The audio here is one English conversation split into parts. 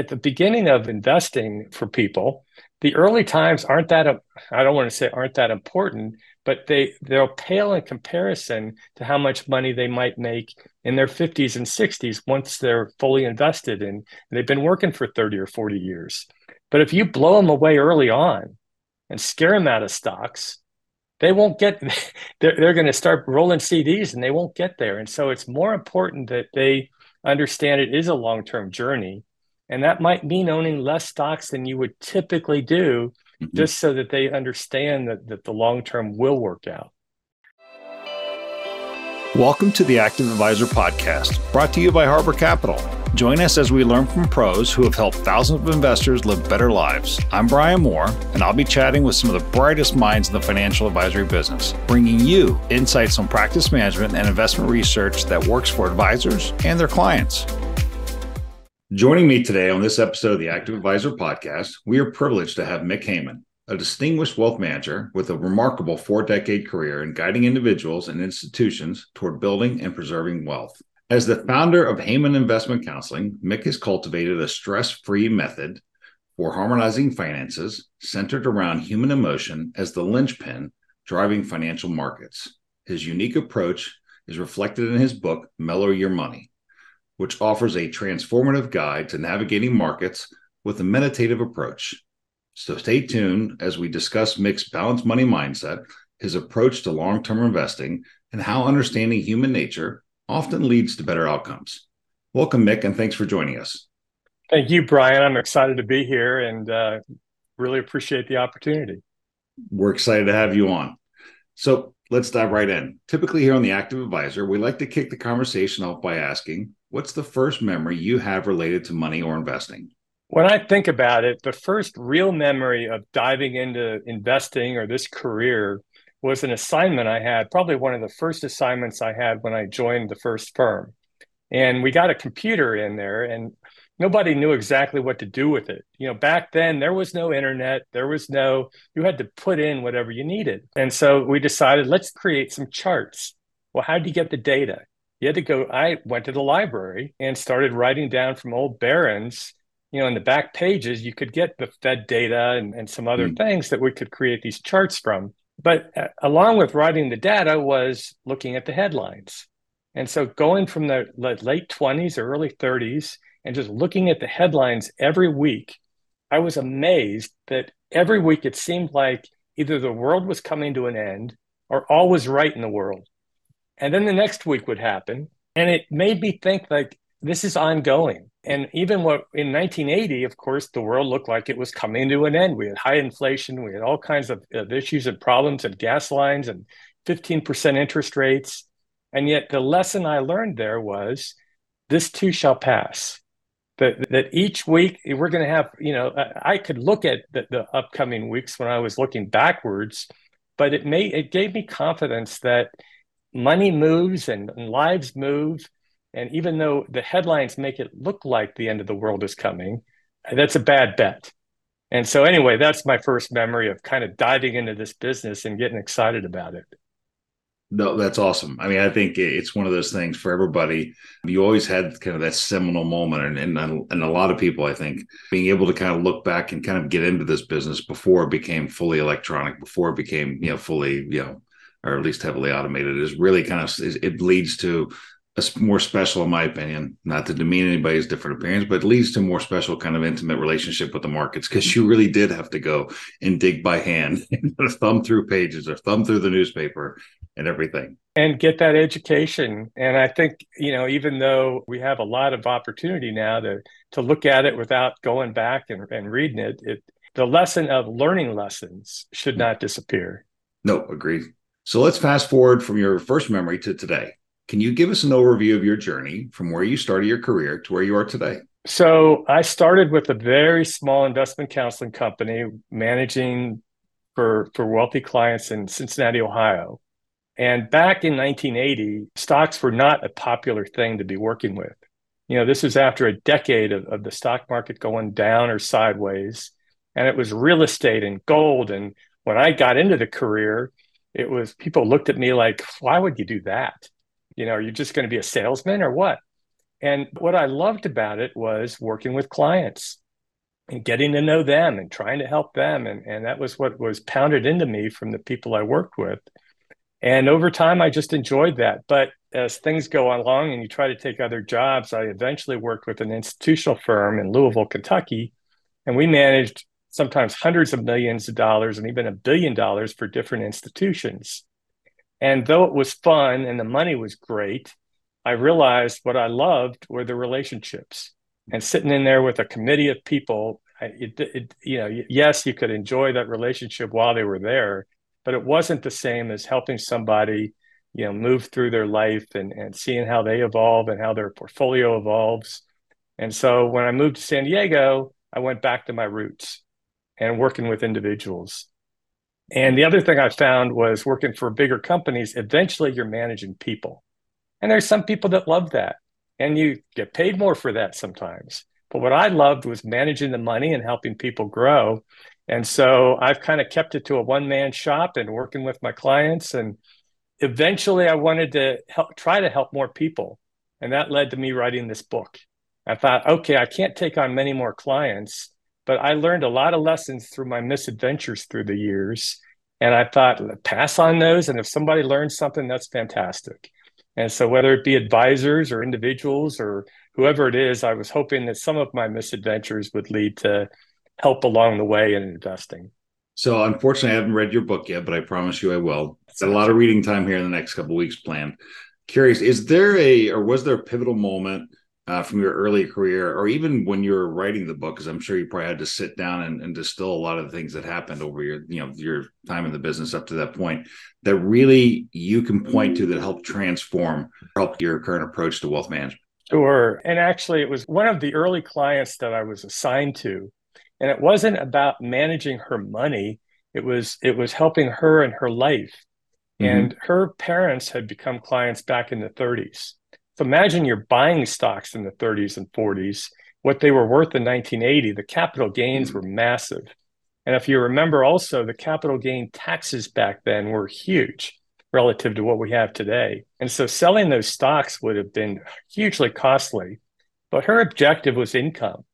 at the beginning of investing for people, the early times aren't that I don't want to say aren't that important, but they they'll pale in comparison to how much money they might make in their 50s and 60s once they're fully invested in and they've been working for 30 or 40 years. But if you blow them away early on and scare them out of stocks, they won't get they're, they're going to start rolling CDs and they won't get there. And so it's more important that they understand it is a long-term journey and that might mean owning less stocks than you would typically do, mm-hmm. just so that they understand that, that the long term will work out. Welcome to the Active Advisor Podcast, brought to you by Harbor Capital. Join us as we learn from pros who have helped thousands of investors live better lives. I'm Bryan Moore, and I'll be chatting with some of the brightest minds in the financial advisory business, bringing you insights on practice management and investment research that works for advisors and their clients. Joining me today on this episode of the Active Advisor podcast, we are privileged to have Mick Heyman, a distinguished wealth manager with a remarkable four decade career in guiding individuals and institutions toward building and preserving wealth. As the founder of Heyman Investment Counseling, Mick has cultivated a stress free method for harmonizing finances centered around human emotion as the linchpin driving financial markets. His unique approach is reflected in his book, Mellow Your Money which offers a transformative guide to navigating markets with a meditative approach. So stay tuned as we discuss Mick's balanced money mindset, his approach to long term investing, and how understanding human nature often leads to better outcomes. Welcome, Mick, and thanks for joining us. Thank you, Bryan. I'm excited to be here and uh, really appreciate the opportunity. We're excited to have you on. So let's dive right in. Typically, here on the Active Advisor, we like to kick the conversation off by asking what's the first memory you have related to money or investing? When I think about it, the first real memory of diving into investing or this career was an assignment I had, probably one of the first assignments I had when I joined the first firm. And we got a computer in there and nobody knew exactly what to do with it. You know, back then there was no internet, there was no, you had to put in whatever you needed. And so we decided, let's create some charts. Well, how do you get the data? You had to go. I went to the library and started writing down from old Barron's. You know, in the back pages, you could get the Fed data and, and some other mm. things that we could create these charts from. But uh, along with writing the data was looking at the headlines. And so going from the late 20s or early 30s and just looking at the headlines every week, I was amazed that every week it seemed like either the world was coming to an end or all was right in the world. And then the next week would happen. And it made me think like this is ongoing. And even what in 1980, of course, the world looked like it was coming to an end. We had high inflation, we had all kinds of, of issues and problems and gas lines and 15% interest rates. And yet the lesson I learned there was this too shall pass. That, that each week we're going to have, you know, I, could look at the, the upcoming weeks when I was looking backwards, but it made it gave me confidence that money moves and, and lives move. And even though the headlines make it look like the end of the world is coming, that's a bad bet. And so, anyway, that's my first memory of kind of diving into this business and getting excited about it. No, that's awesome. I mean, I think it's one of those things for everybody. You always had kind of that seminal moment, and, and and a lot of people, I think, being able to kind of look back and kind of get into this business before it became fully electronic, before it became you know fully you know or at least heavily automated, is really kind of it leads to a more special, in my opinion, not to demean anybody's different opinions, but it leads to more special kind of intimate relationship with the markets because you really did have to go and dig by hand, and thumb through pages or thumb through the newspaper and everything. And get that education. And I think, you know, even though we have a lot of opportunity now to to look at it without going back and, and reading it, it the lesson of learning lessons should not disappear. No, agreed. So let's fast forward from your first memory to today. Can you give us an overview of your journey from where you started your career to where you are today? So I started with a very small investment counseling company managing for, for wealthy clients in Cincinnati, Ohio. And back in 1980, stocks were not a popular thing to be working with. You know, this was after a decade of, of the stock market going down or sideways. And it was real estate and gold. And when I got into the career, it was people looked at me like, why would you do that? You know, are you just going to be a salesman or what? And what I loved about it was working with clients and getting to know them and trying to help them. And, and that was what was pounded into me from the people I worked with. And over time, I just enjoyed that. But as things go along and you try to take other jobs, I eventually worked with an institutional firm in Louisville, Kentucky, and we managed sometimes hundreds of millions of dollars and even a billion dollars for different institutions. And though it was fun and the money was great, I realized what I loved were the relationships. And sitting in there with a committee of people, it, it, you know, yes, you could enjoy that relationship while they were there, but it wasn't the same as helping somebody, you know, move through their life and, and seeing how they evolve and how their portfolio evolves. And so when I moved to San Diego, I went back to my roots and working with individuals. And the other thing I found was working for bigger companies, eventually you're managing people. And there's some people that love that. And you get paid more for that sometimes. But what I loved was managing the money and helping people grow. And so I've kind of kept it to a one man shop and working with my clients. And eventually I wanted to help, try to help more people. And that led to me writing this book. I thought, okay, I can't take on many more clients, but I learned a lot of lessons through my misadventures through the years. And I thought, pass on those. And if somebody learns something, that's fantastic. And so, whether it be advisors or individuals or whoever it is, I was hoping that some of my misadventures would lead to help along the way in investing. So, unfortunately, I haven't read your book yet, but I promise you I will. Got a lot of reading time here in the next couple weeks planned. Curious, is there a or was there a pivotal moment uh, from your early career, or even when you were writing the book, because I'm sure you probably had to sit down and, and, distill a lot of the things that happened over your, you know, your time in the business up to that point, that really you can point to that helped transform, help your current approach to wealth management. Sure, and actually, it was one of the early clients that I was assigned to, and it wasn't about managing her money. It was it was helping her in her life, mm-hmm. and her parents had become clients back in the 30s so imagine you're buying stocks in the 30s and 40s, what they were worth in 1980, the capital gains mm-hmm. were massive. And if you remember also, the capital gain taxes back then were huge relative to what we have today. And so selling those stocks would have been hugely costly. But her objective was income.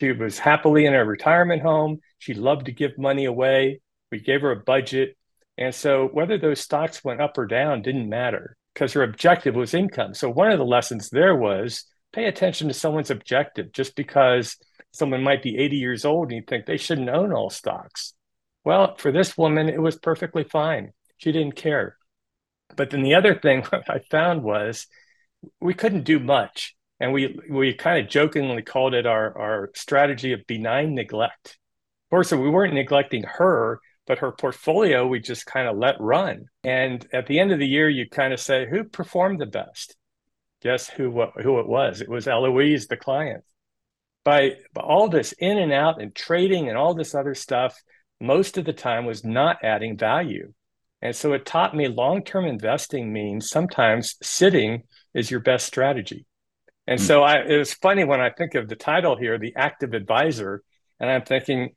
She was happily in a retirement home. She loved to give money away. We gave her a budget. And so whether those stocks went up or down didn't matter because her objective was income. So one of the lessons there was pay attention to someone's objective. Just because someone might be 80 years old and you think they shouldn't own all stocks. Well, for this woman, it was perfectly fine. She didn't care. But then the other thing I found was we couldn't do much. And we we kind of jokingly called it our, our strategy of benign neglect. Of course, we weren't neglecting her, but her portfolio we just kind of let run. And at the end of the year, you kind of say, who performed the best? Guess who who it was? It was Eloise, the client. By, by all this in and out and trading and all this other stuff, most of the time was not adding value. And so it taught me long term investing means sometimes sitting is your best strategy. And mm. so I, it was funny when I think of the title here, The Active Advisor, and I'm thinking,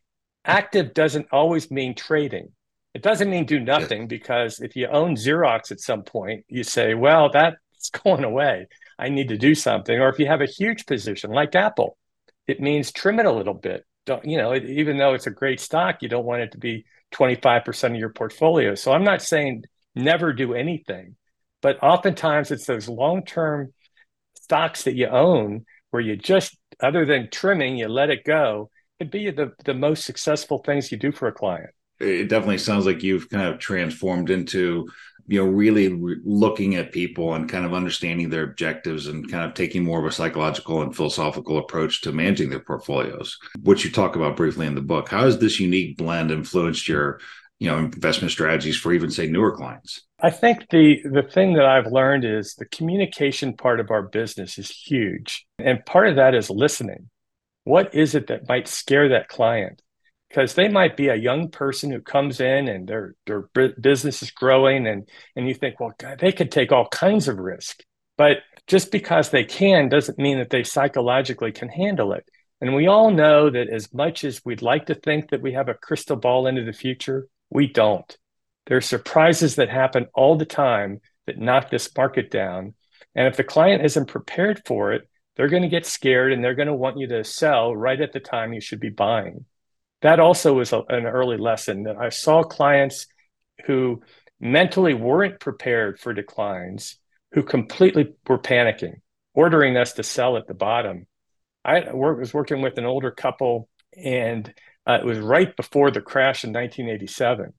active doesn't always mean trading. It doesn't mean do nothing because if you own Xerox at some point, you say, well, that's going away. I need to do something. Or if you have a huge position like Apple, it means trim it a little bit. Don't, you know, even though it's a great stock, you don't want it to be 25% of your portfolio. So I'm not saying never do anything, but oftentimes it's those long term stocks that you own where you just, other than trimming, you let it go could be the, the most successful things you do for a client. It definitely sounds like you've kind of transformed into, you know, really re- looking at people and kind of understanding their objectives and kind of taking more of a psychological and philosophical approach to managing their portfolios, which you talk about briefly in the book. How has this unique blend influenced your, you know, investment strategies for even say newer clients? I think the the thing that I've learned is the communication part of our business is huge. And part of that is listening what is it that might scare that client? Because they might be a young person who comes in and their their business is growing, and and you think, well, God, they could take all kinds of risk, but just because they can doesn't mean that they psychologically can handle it. And we all know that as much as we'd like to think that we have a crystal ball into the future, we don't. There are surprises that happen all the time that knock this market down. And if the client isn't prepared for it, they're going to get scared and they're going to want you to sell right at the time you should be buying. That also was a, an early lesson that I saw clients who mentally weren't prepared for declines, who completely were panicking, ordering us to sell at the bottom. I was working with an older couple, and uh, it was right before the crash in 1987.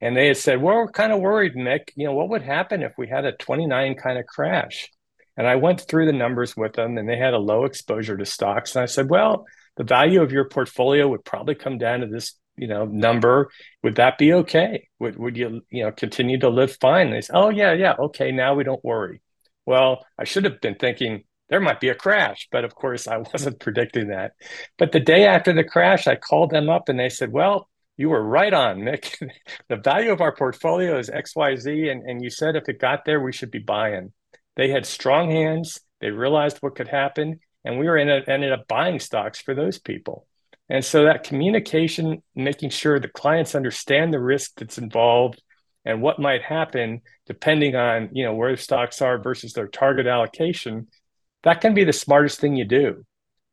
And they had said, Well, we're kind of worried, Mick. You know, what would happen if we had a 29 kind of crash? And I went through the numbers with them, and they had a low exposure to stocks. And I said, Well, the value of your portfolio would probably come down to this you know number. Would that be okay? Would would you you know continue to live fine? And they say oh yeah yeah okay now we don't worry. Well i should have been thinking there might be a crash but of course i wasn't predicting that. But the day after the crash i called them up and they said well you were right on mick. The value of our portfolio is xyz and, and you said if it got there we should be buying they had strong hands they realized what could happen and we were in a, ended up buying stocks for those people. And so that communication, making sure the clients understand the risk that's involved and what might happen depending on you know where the stocks are versus their target allocation, that can be the smartest thing you do.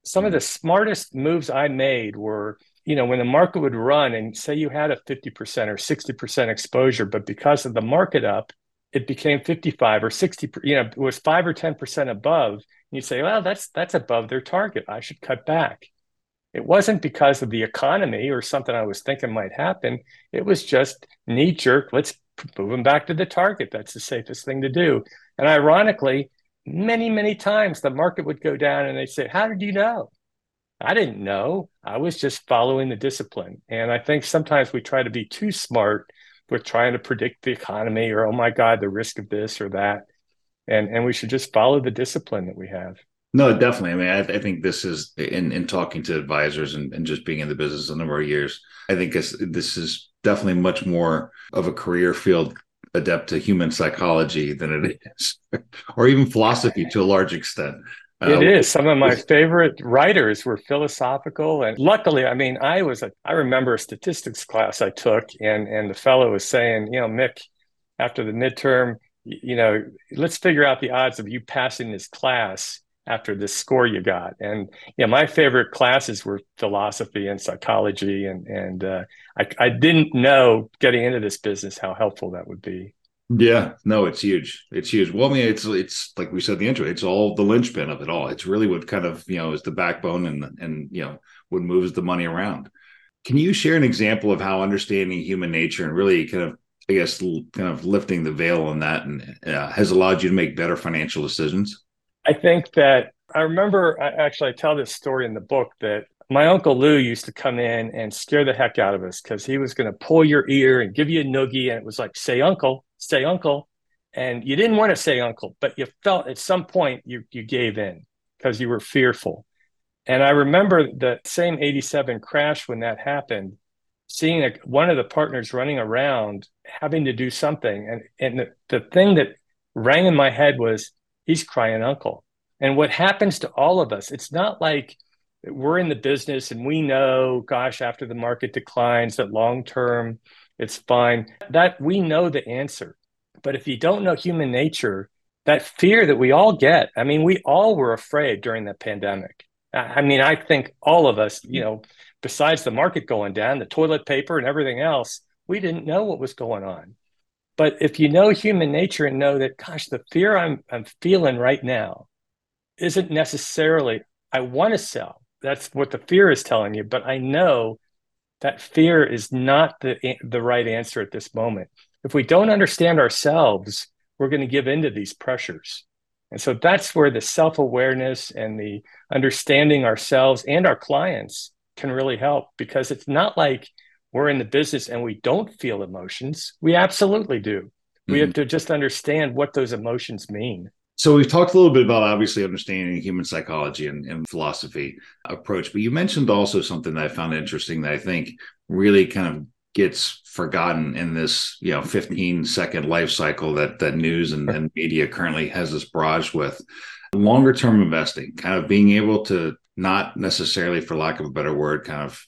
Some of mm-hmm. the smartest moves I made were, you know, when the market would run and say you had a 50% or 60% exposure, but because of the market up, it became 55 or 60, you know, it was five or 10% above and you say, well, that's that's above their target. I should cut back. It wasn't because of the economy or something I was thinking might happen. It was just knee jerk. Let's move them back to the target. That's the safest thing to do. And ironically, many, many times the market would go down and they say, How did you know? I didn't know. I was just following the discipline. And I think sometimes we try to be too smart with trying to predict the economy or, oh my God, the risk of this or that. And and we should just follow the discipline that we have. No definitely. I mean i, I think this is in in talking to advisors and, and just being in the business a number of years i think this, this is definitely much more of a career field adept to human psychology than it is or even philosophy to a large extent it uh, is. Some of my favorite writers were philosophical, and luckily, I mean, I was a. I remember a statistics class I took, and and the fellow was saying, you know, Mick, after the midterm, you know, let's figure out the odds of you passing this class after this score you got. And yeah, my favorite classes were philosophy and psychology, and and uh, I I didn't know getting into this business how helpful that would be. Yeah, no, it's huge. It's huge. Well, I mean, it's it's like we said the intro. It's all the linchpin of it all. It's really what kind of you know is the backbone and and you know what moves the money around. Can you share an example of how understanding human nature and really kind of I guess, kind of lifting the veil on that and uh, has allowed you to make better financial decisions? I think that I remember actually, I tell this story in the book that my uncle Lou used to come in and scare the heck out of us because he was going to pull your ear and give you a noogie. And it was like, say uncle, say uncle. And you didn't want to say uncle, but you felt at some point you, you gave in because you were fearful. And I remember the same 87 crash when that happened seeing a, one of the partners running around having to do something and and the, the thing that rang in my head was he's crying uncle and what happens to all of us it's not like we're in the business and we know gosh after the market declines that long term it's fine that we know the answer but if you don't know human nature that fear that we all get i mean we all were afraid during the pandemic i mean i think all of us you know besides the market going down, the toilet paper and everything else, we didn't know what was going on. But if you know human nature and know that, gosh, the fear I'm, I'm feeling right now isn't necessarily, I want to sell. That's what the fear is telling you. But I know that fear is not the, the right answer at this moment. If we don't understand ourselves, we're going to give into these pressures. And so that's where the self awareness and the understanding ourselves and our clients can really help because it's not like we're in the business and we don't feel emotions. We absolutely do. Mm-hmm. We have to just understand what those emotions mean. So we've talked a little bit about obviously understanding human psychology and, and, philosophy approach, but you mentioned also something that I found interesting that I think really kind of gets forgotten in this, you know, 15 second life cycle that that news and, and media currently has us barraged with. Longer term investing, kind of being able to not necessarily, for lack of a better word, kind of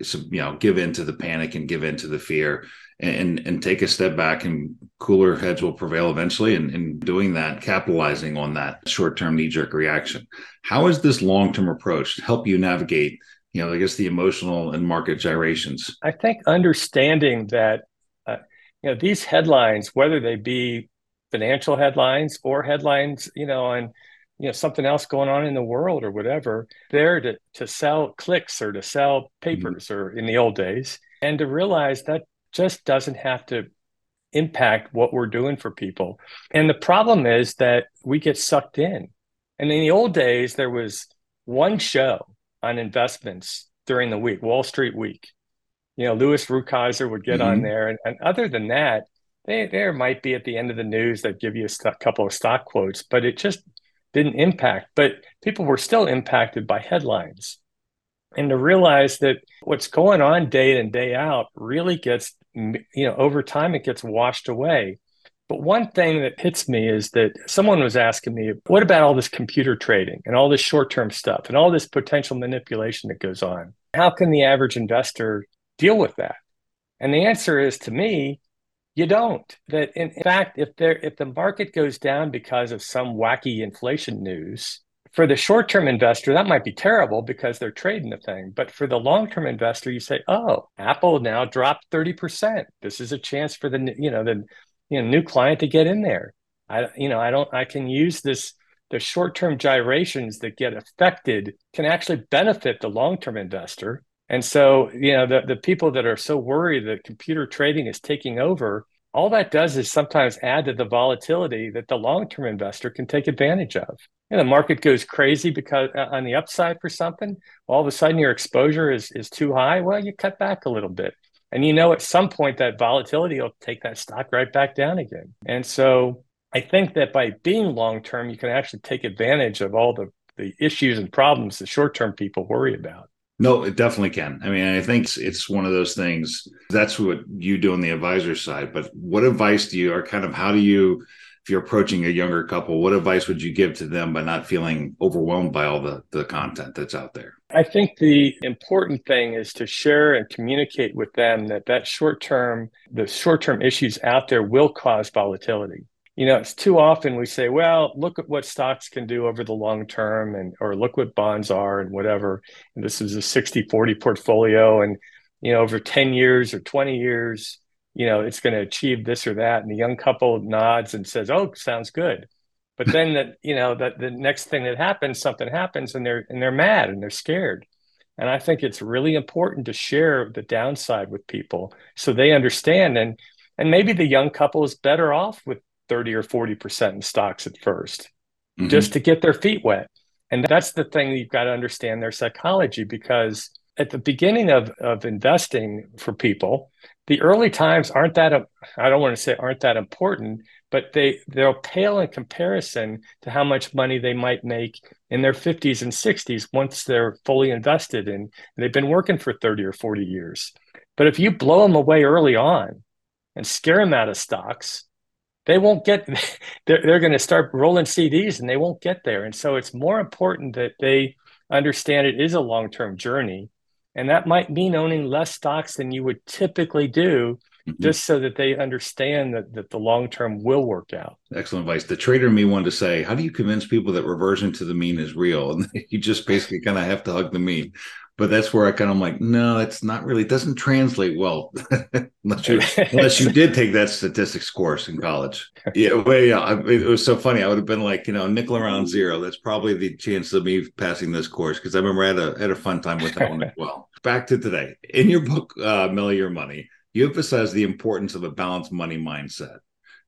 you know give in to the panic and give in to the fear and and take a step back and cooler heads will prevail eventually and, and doing that capitalizing on that short-term knee-jerk reaction how has this long-term approach help you navigate you know i guess the emotional and market gyrations i think understanding that uh, you know these headlines whether they be financial headlines or headlines you know on you know something else going on in the world or whatever there to to sell clicks or to sell mm-hmm. papers mm-hmm. or in the old days and to realize that just doesn't have to impact what we're doing for people. And the problem is that we get sucked in. And in the old days, there was one show on investments during the week, Wall Street Week. You know, Louis Rukeyser would get mm-hmm. on there. And, and, other than that, they, there might be at the end of the news that give you a couple of stock quotes, but it just didn't impact. But people were still impacted by headlines. And to realize that what's going on day in and day out really gets you know, over time it gets washed away. But one thing that hits me is that someone was asking me, what about all this computer trading and all this short term stuff and all this potential manipulation that goes on? How can the average investor deal with that? And the answer is to me, you don't. That in fact, if there if the market goes down because of some wacky inflation news, for the short term investor, that might be terrible because they're trading the thing. But for the long term investor, you say, oh, Apple now dropped 30%. This is a chance for the, you know, the you know, new client to get in there. I, you know, I don't, I can use this, the short term gyrations that get affected can actually benefit the long term investor. And so, you know, the, the people that are so worried that computer trading is taking over, all that does is sometimes add to the volatility that the long term investor can take advantage of and the market goes crazy because uh, on the upside for something, all of a sudden your exposure is is too high. Well, you cut back a little bit, and you know at some point that volatility will take that stock right back down again. And so I think that by being long term, you can actually take advantage of all the the issues and problems the short term people worry about. No, it definitely can. I mean, I think it's one of those things. That's what you do on the advisor side. But what advice do you, or kind of how do you if you're approaching a younger couple, what advice would you give to them by not feeling overwhelmed by all the, the content that's out there? I think the important thing is to share and communicate with them that that short term, the short term issues out there will cause volatility. You know, it's too often we say, well, look at what stocks can do over the long term and or look what bonds are and whatever. And this is a 60 40 portfolio. And, you know, over 10 years or 20 years, you know, it's going to achieve this or that. And the young couple nods and says, "Oh, sounds good." But then that you know that the next thing that happens, something happens, and they're and they're mad and they're scared. And I think it's really important to share the downside with people so they understand. And and maybe the young couple is better off with 30 or 40% in stocks at 1st mm-hmm. just to get their feet wet. And that's the thing you've got to understand their psychology because at the beginning of, of investing for people, the early times aren't that I don't want to say aren't that important, but they they'll pale in comparison to how much money they might make in their 50s and 60s once they're fully invested in and they've been working for 30 or 40 years. But if you blow them away early on and scare them out of stocks, they won't get they're, they're going to start rolling CDs and they won't get there. And so it's more important that they understand it is a long-term journey and that might mean owning less stocks than you would typically do mm-hmm. just so that they understand that, that the long term will work out. Excellent advice. The trader in me wanted to say, how do you convince people that reversion to the mean is real? And you just basically kind of have to hug the mean. But that's where I kind of like, no, it's not really, it doesn't translate well unless you unless you did take that statistics course in college. Yeah, well, yeah, it was so funny. I would have been like, you know, nickel around zero. That's probably the chance of me passing this course because I remember I had a had a fun time with that one as well. Back to today, in your book, uh, Your Money, you emphasize the importance of a balanced money mindset.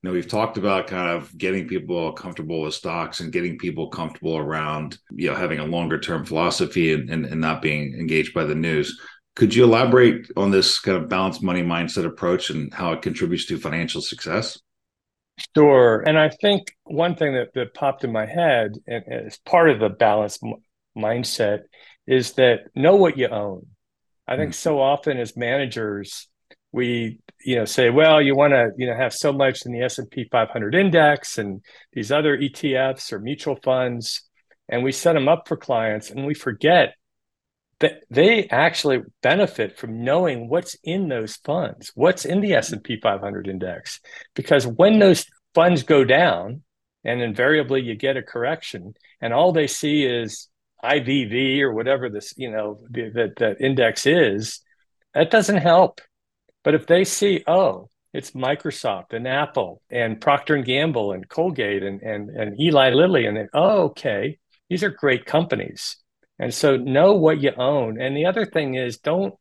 You know, we've talked about kind of getting people comfortable with stocks and getting people comfortable around, you know, having a longer term philosophy and, and, and not being engaged by the news. Could you elaborate on this kind of balanced money mindset approach and how it contributes to financial success? Sure. And I think one thing that, that popped in my head as part of the balanced m- mindset is that know what you own. I think mm-hmm. so often as managers, we you know say well you want to you know have so much in the S&P 500 index and these other ETFs or mutual funds and we set them up for clients and we forget that they actually benefit from knowing what's in those funds, what's in the S&P 500 index. Because when those funds go down, and invariably you get a correction, and all they see is IVV or whatever this, you know, that the index is, that doesn't help. But if they see, oh, it's Microsoft and Apple and Procter and Gamble and Colgate and and and Eli Lilly, and they, oh, okay, these are great companies and so know what you own. And the other thing is don't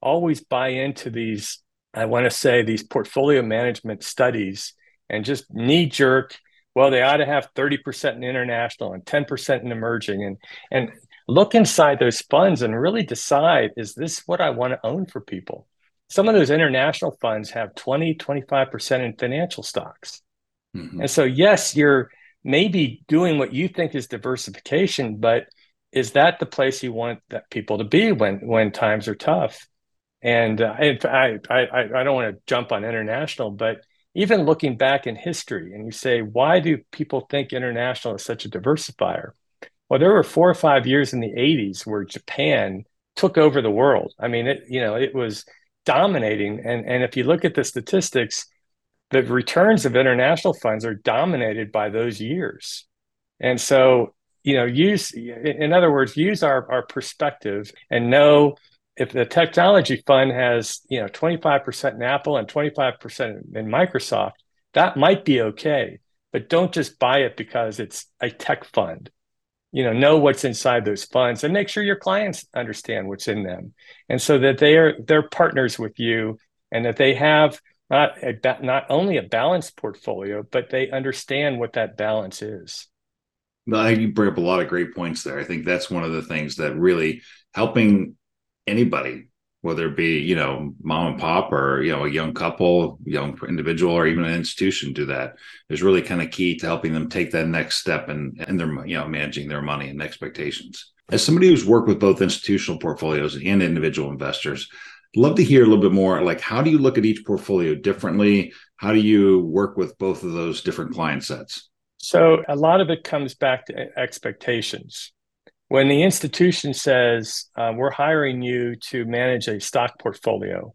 always buy into these, I want to say, these portfolio management studies and just knee jerk. Well, they ought to have 30% in international and 10% in emerging. And and look inside those funds and really decide, is this what I want to own for people? Some of those international funds have 20, 25% in financial stocks. Mm-hmm. And so, yes, you're maybe doing what you think is diversification, but is that the place you want that people to be when when times are tough? And uh, I, I I don't want to jump on international, but even looking back in history, and you say, why do people think international is such a diversifier? Well, there were four or five years in the '80s where Japan took over the world. I mean, it you know it was dominating, and and if you look at the statistics, the returns of international funds are dominated by those years. And so you know use in other words use our, our perspective and know if the technology fund has you know 25% in apple and 25% in microsoft that might be okay. But don't just buy it because it's a tech fund you know know what's inside those funds and make sure your clients understand what's in them and so that they are they're partners with you and that they have not a not only a balanced portfolio but they understand what that balance is think you bring up a lot of great points there. I think that's one of the things that really helping anybody, whether it be you know mom and pop or you know a young couple, young individual, or even an institution, do that is really kind of key to helping them take that next step and and their you know managing their money and expectations. As somebody who's worked with both institutional portfolios and individual investors, love to hear a little bit more. Like, how do you look at each portfolio differently? How do you work with both of those different client sets? So a lot of it comes back to expectations. When the institution says, uh, we're hiring you to manage a stock portfolio,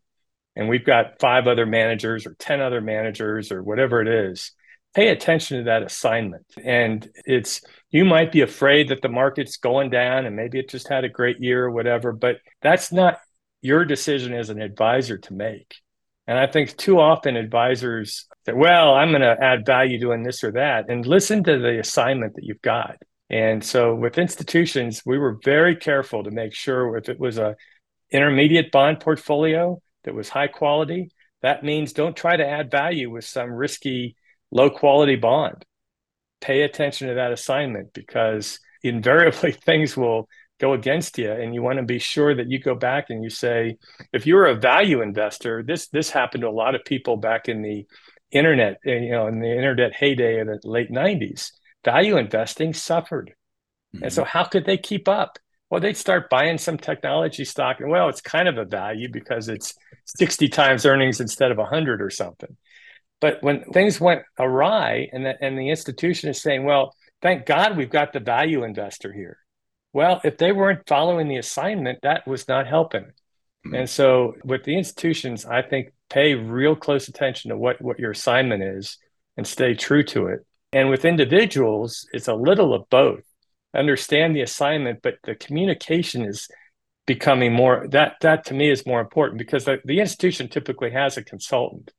and we've got five other managers or 10 other managers or whatever it is, pay attention to that assignment. And it's, you might be afraid that the market's going down and maybe it just had a great year or whatever, but that's not your decision as an advisor to make. And I think too often advisors say, well, I'm going to add value doing this or that, and listen to the assignment that you've got. And so with institutions, we were very careful to make sure if it was a intermediate bond portfolio that was high quality, that means don't try to add value with some risky low quality bond. Pay attention to that assignment because invariably things will go against you and you want to be sure that you go back and you say if you're a value investor this this happened to a lot of people back in the internet eh, you know in the internet heyday of the late 90s value investing suffered mm-hmm. and so mm-hmm. how could they keep up well they'd start buying some technology stock and well it's kind of a value because it's 60 times earnings instead of 100 or something but when things went awry and the, and the institution is saying well thank god we've got the value investor here well, if they weren't following the assignment, that was not helping. Mm-hmm. And so with the institutions, I think pay real close attention to what, what your assignment is and stay true to it. And with individuals, it's a little of both. Understand the assignment, but the communication is becoming more that that to me is more important because the, the institution typically has a consultant.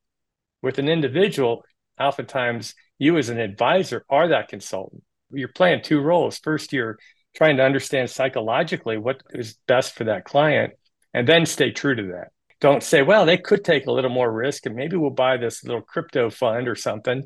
With an individual, oftentimes you as an advisor are that consultant. You're playing two roles. First, you're trying to understand psychologically what is best for that client and then stay true to that. Don't say, well, they could take a little more risk and maybe we'll buy this little crypto fund or something.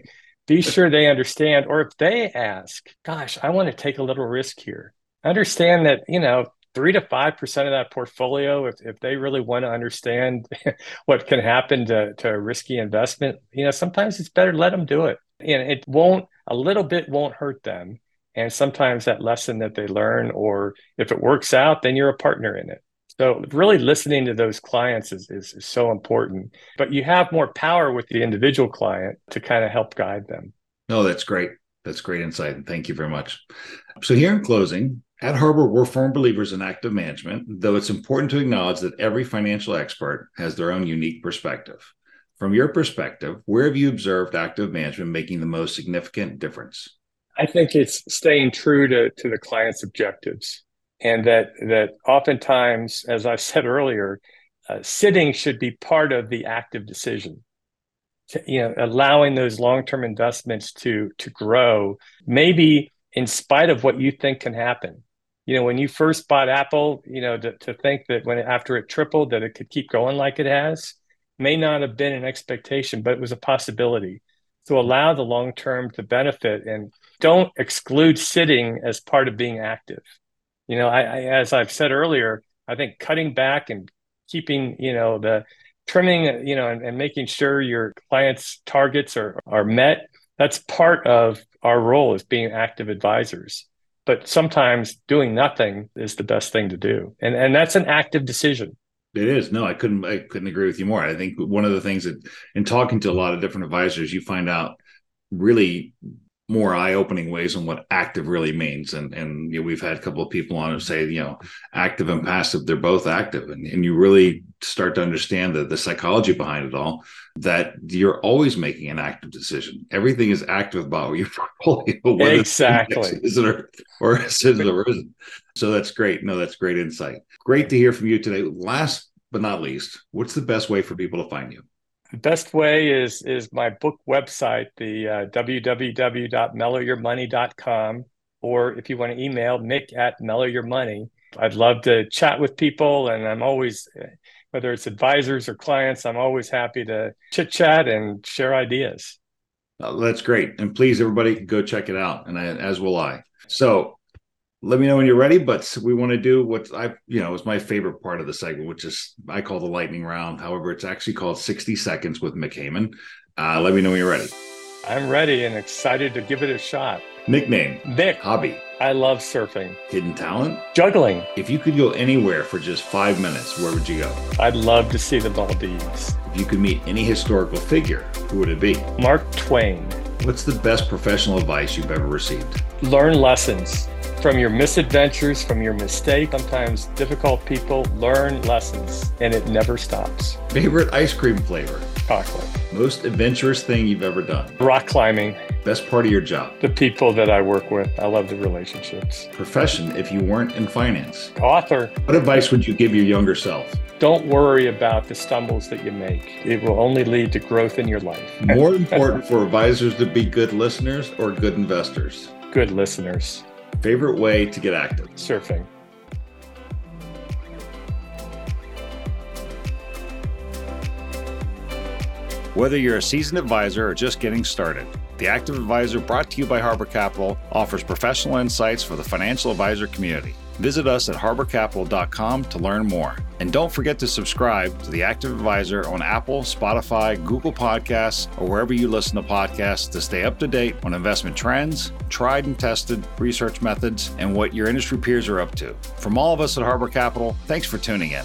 Be sure they understand. Or if they ask, gosh, I want to take a little risk here, understand that, you know, three to five percent of that portfolio, if, if they really want to understand what can happen to, to a risky investment, you know, sometimes it's better let them do it. And it won't, a little bit won't hurt them and sometimes that lesson that they learn or if it works out then you're a partner in it so really listening to those clients is, is, is so important but you have more power with the individual client to kind of help guide them no that's great that's great insight and thank you very much so here in closing At Harbor, we're firm believers in active management, though it's important to acknowledge that every financial expert has their own unique perspective. From your perspective, where have you observed active management making the most significant difference? I think it's staying true to, to the client's objectives. And that that oftentimes, as I said earlier, uh, sitting should be part of the active decision. You know, allowing those long-term investments to to grow, maybe in spite of what you think can happen. You know when you first bought apple you know to, to think that when after it tripled that it could keep going like it has may not have been an expectation but it was a possibility. So allow the long term to benefit and don't exclude sitting as part of being active you know I, I as i've said earlier i think cutting back and keeping you know the trimming you know and, and making sure your clients targets are are met that's part of our role as being active advisors. But sometimes doing nothing is the best thing to do. And and that's an active decision. It is. No i couldn't i couldn't agree with you more. I think one of the things that in talking to a lot of different advisors you find out really more eye-opening ways on what active really means. And and you know, we've had a couple of people on who say you know active and passive they're both active. And, and you really start to understand the, the psychology behind it all that you're always making an active decision. Everything is active about your portfolio whether exactly. is it or, or is it or isn't so that's great. No that's great insight. Great to hear from you today. Last but not least what's the best way for people to find you the best way is is my book website, the uh, www.mellowyourmoney.com, or if you want to email Mick at mellowyourmoney. I'd love to chat with people, and I'm always, whether it's advisors or clients, I'm always happy to chit chat and share ideas. Uh, that's great, and please, everybody, go check it out, and I, as will I. So let me know when you're ready. But we want to do what I, you know, is my favorite part of the segment, which is I call the lightning round. However, it's actually called 60 Seconds with Mick Heyman. Uh, let me know when you're ready. I'm ready and excited to give it a shot. Nickname Mick. Hobby. I love surfing. Hidden talent? Juggling. If you could go anywhere for just five minutes, where would you go? I'd love to see the Maldives. If you could meet any historical figure, who would it be? Mark Twain. What's the best professional advice you've ever received? Learn lessons from your misadventures, from your mistakes. Sometimes difficult people learn lessons and it never stops. Favorite ice cream flavor? Chocolate. Most adventurous thing you've ever done? Rock climbing. Best part of your job? The people that I work with. I love the relationships. Profession if you weren't in finance? Author. What advice would you give your younger self? Don't worry about the stumbles that you make. It will only lead to growth in your life. More important for advisors to be good listeners or good investors? Good listeners. Favorite way to get active? Surfing. Whether you're a seasoned advisor or just getting started, the Active Advisor brought to you by Harbor Capital offers professional insights for the financial advisor community. Visit us at harborcapital.com to learn more. And don't forget to subscribe to the Active Advisor on Apple, Spotify, Google Podcasts, or wherever you listen to podcasts to stay up to date on investment trends, tried and tested research methods, and what your industry peers are up to. From all of us at Harbor Capital, thanks for tuning in.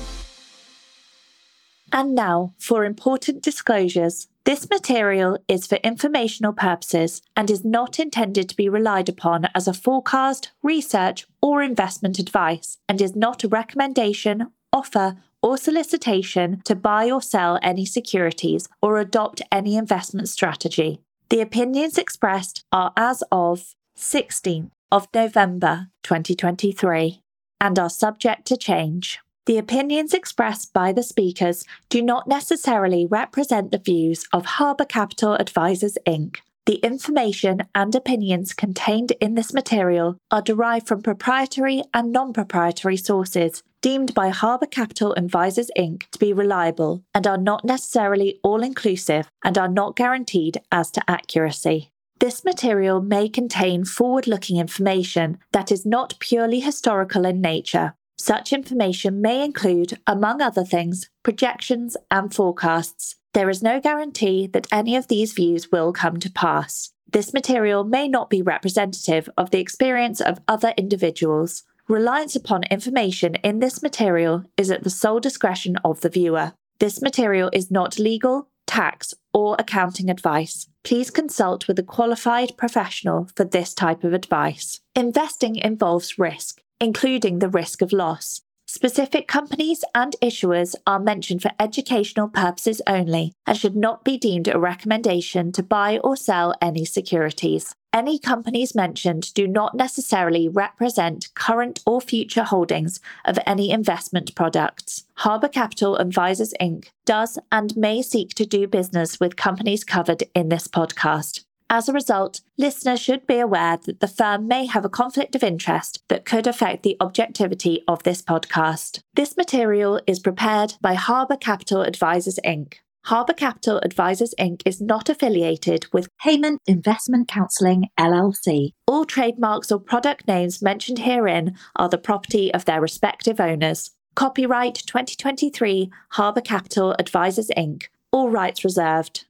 And now for important disclosures. This material is for informational purposes and is not intended to be relied upon as a forecast, research, or investment advice, and is not a recommendation, offer, or solicitation to buy or sell any securities or adopt any investment strategy. The opinions expressed are as of 16th of November 2023 and are subject to change. The opinions expressed by the speakers do not necessarily represent the views of Harbor Capital Advisors Inc. The information and opinions contained in this material are derived from proprietary and non proprietary sources deemed by Harbor Capital Advisors Inc. to be reliable and are not necessarily all inclusive and are not guaranteed as to accuracy. This material may contain forward looking information that is not purely historical in nature such information may include, among other things, projections and forecasts. There is no guarantee that any of these views will come to pass. This material may not be representative of the experience of other individuals. Reliance upon information in this material is at the sole discretion of the viewer. This material is not legal, tax, or accounting advice. Please consult with a qualified professional for this type of advice. Investing involves risk. including the risk of loss. Specific companies and issuers are mentioned for educational purposes only and should not be deemed a recommendation to buy or sell any securities. Any companies mentioned do not necessarily represent current or future holdings of any investment products. Harbor Capital Advisors Inc. does and may seek to do business with companies covered in this podcast. As a result, listeners should be aware that the firm may have a conflict of interest that could affect the objectivity of this podcast. This material is prepared by Harbor Capital Advisors Inc. Harbor Capital Advisors Inc. is not affiliated with Heyman Investment Counseling LLC. All trademarks or product names mentioned herein are the property of their respective owners. Copyright 2023 Harbor Capital Advisors Inc. All rights reserved.